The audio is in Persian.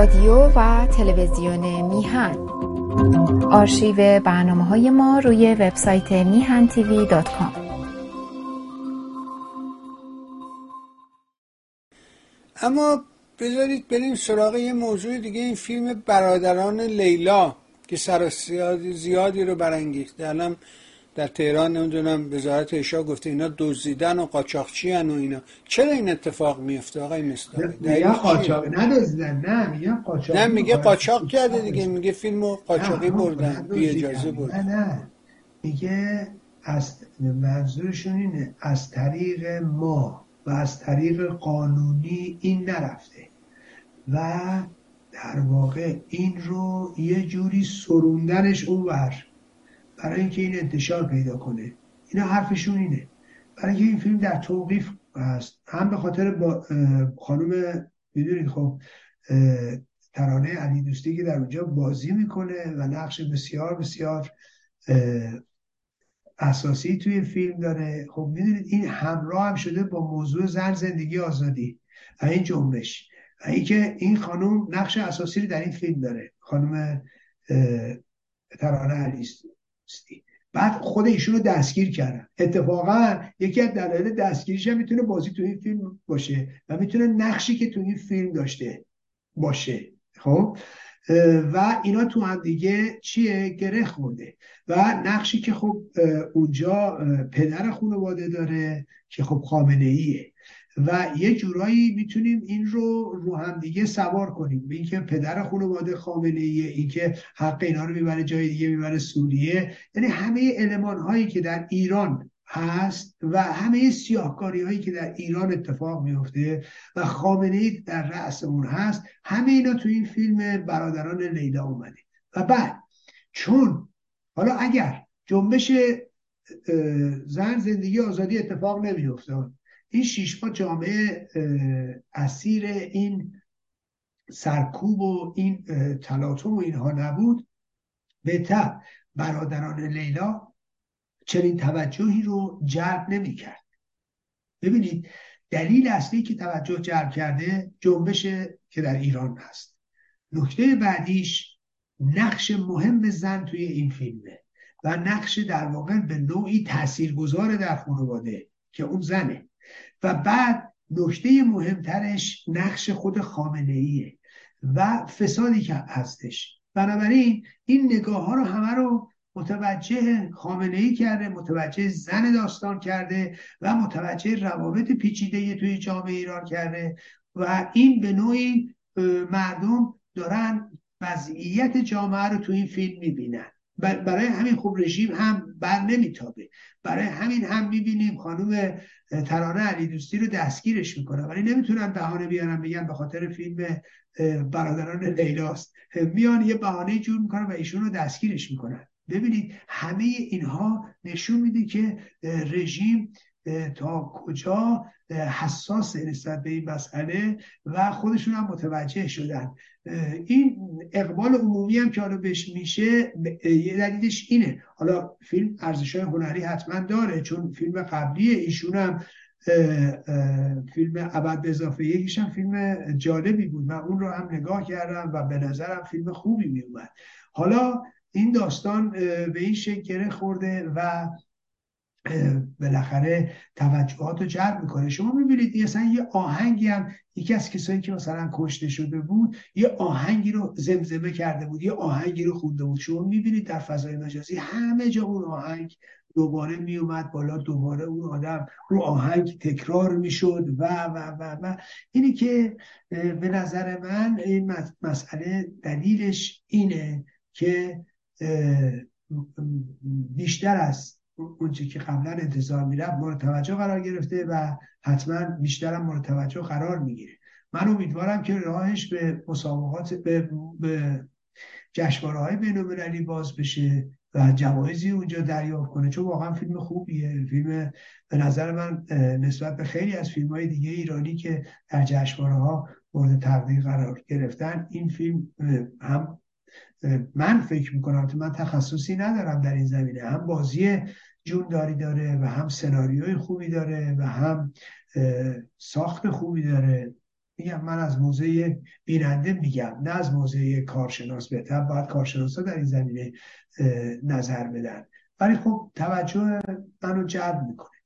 رادیو و تلویزیون میهن. آرشیو برنامه های ما روی وبسایت میهن TV dot com. اما بذارید بریم سراغ یه موضوع دیگه این فیلم برادران لیلا که سر زیادی رو برانگیخته. الان در تهران نمی‌دونم وزارت ارشاد گفته اینا دزدیدن و قاچاقچی و اینا. چرا این اتفاق میفته آقای مصداقی میگه قاچاق ندزدیدن نه میگه قاچاق نه میگه قاچاق کرده دیگه میگه فیلمو قاچاقی بردن بی اجازه بردن. نه نه. میگه از منظورشون اینه از طریق ما و از طریق قانونی این نرفته و در واقع این رو یه جوری سروندنش اونور. برای اینکه این انتشار پیدا کنه. اینا حرفشون اینه. برای اینکه این فیلم در توقیف هست. هم به خاطر با خانم می‌دونید خب ترانه علی دوستی که در اونجا بازی می‌کنه و نقش بسیار بسیار اساسی توی فیلم داره. خب می‌دونید این همراه هم شده با موضوع زن زندگی آزادی و این جنبش. و اینکه این خانم نقش اساسی رو در این فیلم داره. خانم ترانه علی بعد خود ایشون رو دستگیر کردن. اتفاقا یکی از دلایل دستگیریش هم می‌تونه بازی تو این فیلم باشه و می‌تونه نقشی که تو این فیلم داشته باشه. خب؟ و اینا تو هم دیگه چیه؟ گره خورده و نقشی که خب اونجا پدر خانواده داره که خب خامنه ایه و یه جورایی می‌تونیم این رو رو هم دیگه سوار کنیم. به اینکه پدر خانواده خامنه ایه اینکه حق اینا رو می‌بره جای دیگه می‌بره سوریه. یعنی همه علمان هایی که در ایران هست و همه سیاهکاری هایی که در ایران اتفاق میفته و خامنه ای در رأس اون هست همه اینا تو این فیلم برادران لیلا اومده. و بعد چون حالا اگر جنبش زن زندگی آزادی اتفاق نمیافتاد این شیش جامعه اسیر این سرکوب و این تلاطم و اینها نبود. بهتر برادران لیلا چنین توجهی رو جلب نمی کرد ببینید دلیل اصلی که توجه جلب کرده جنبش که در ایران هست. نکته بعدیش نقش مهم زن توی این فیلمه و نقش در واقع به نوعی تاثیرگذار در خانواده که اون زنه. و بعد نکته مهمترش نقش خود خامنه ایه و فسادی که هستش. بنابراین این نگاه ها رو همه رو متوجه خامنه ای کرده متوجه زن داستان کرده و متوجه روابط پیچیده توی جامعه ایران کرده و این به نوعی مردم دارن وضعیت جامعه رو تو این فیلم می‌بینن. برای همین خوب رژیم هم بر نمیتابه. برای همین هم می‌بینیم خانم ترانه علی دوستی رو دستگیرش می‌کنه. ولی نمی‌تونن بهانه بیارن بگن به خاطر فیلم برادران لیلاست. میان یه بهانه جور می‌کنن و ایشون رو دستگیرش می‌کنن. ببینید همه اینها نشون میده که رژیم تا کجا؟ حساس نسبت به این مسئله و خودشون هم متوجه شدن. این اقبال عمومی هم که حالا بهش میشه یه دلیلش اینه. حالا فیلم ارزش هنری حتما داره چون فیلم قبلی ایشون هم فیلم ابد به اضافه یکیش هم فیلم جالبی بود. من اون رو هم نگاه کردم و به نظرم فیلم خوبی میومد حالا این داستان به این شکل گره خورده و بالاخره توجهات رو جلب می‌کنه. شما می‌بینید اصلا یه آهنگی هم یکی از کسایی که مثلا کشته شده بود یه آهنگی رو زمزمه کرده بود یه آهنگی رو خونده بود. شما می‌بینید در فضای مجازی همه جا اون آهنگ دوباره میومد بالا دوباره اون آدم رو آهنگ تکرار می‌شد و و و و. اینی که به نظر من این مسئله دلیلش اینه که بیشتر از اونچه که قبلا انتظار می‌رفت مورد توجه قرار گرفته و حتما بیشتر هم مورد توجه قرار می‌گیره. من امیدوارم که راهش به مسابقات به, به جشنواره های بین باز بشه و جوایزی اونجا دریافت کنه. چون واقعا فیلم خوبیه. فیلم به نظر من نسبت به خیلی از فیلم های دیگه ایرانی که در جشنواره ها مورد تقدیر قرار گرفتن این فیلم هم من فکر می‌کنم که من تخصصی ندارم در این زمینه. هم بازی جونداری داره و هم سناریوی خوبی داره و هم ساخت خوبی داره. میگم من از موزه بیننده میگم نه از موزه کارشناس. بهتر باید کارشناسا در این زمینه نظر بدن. ولی خب توجه منو جلب می‌کنه.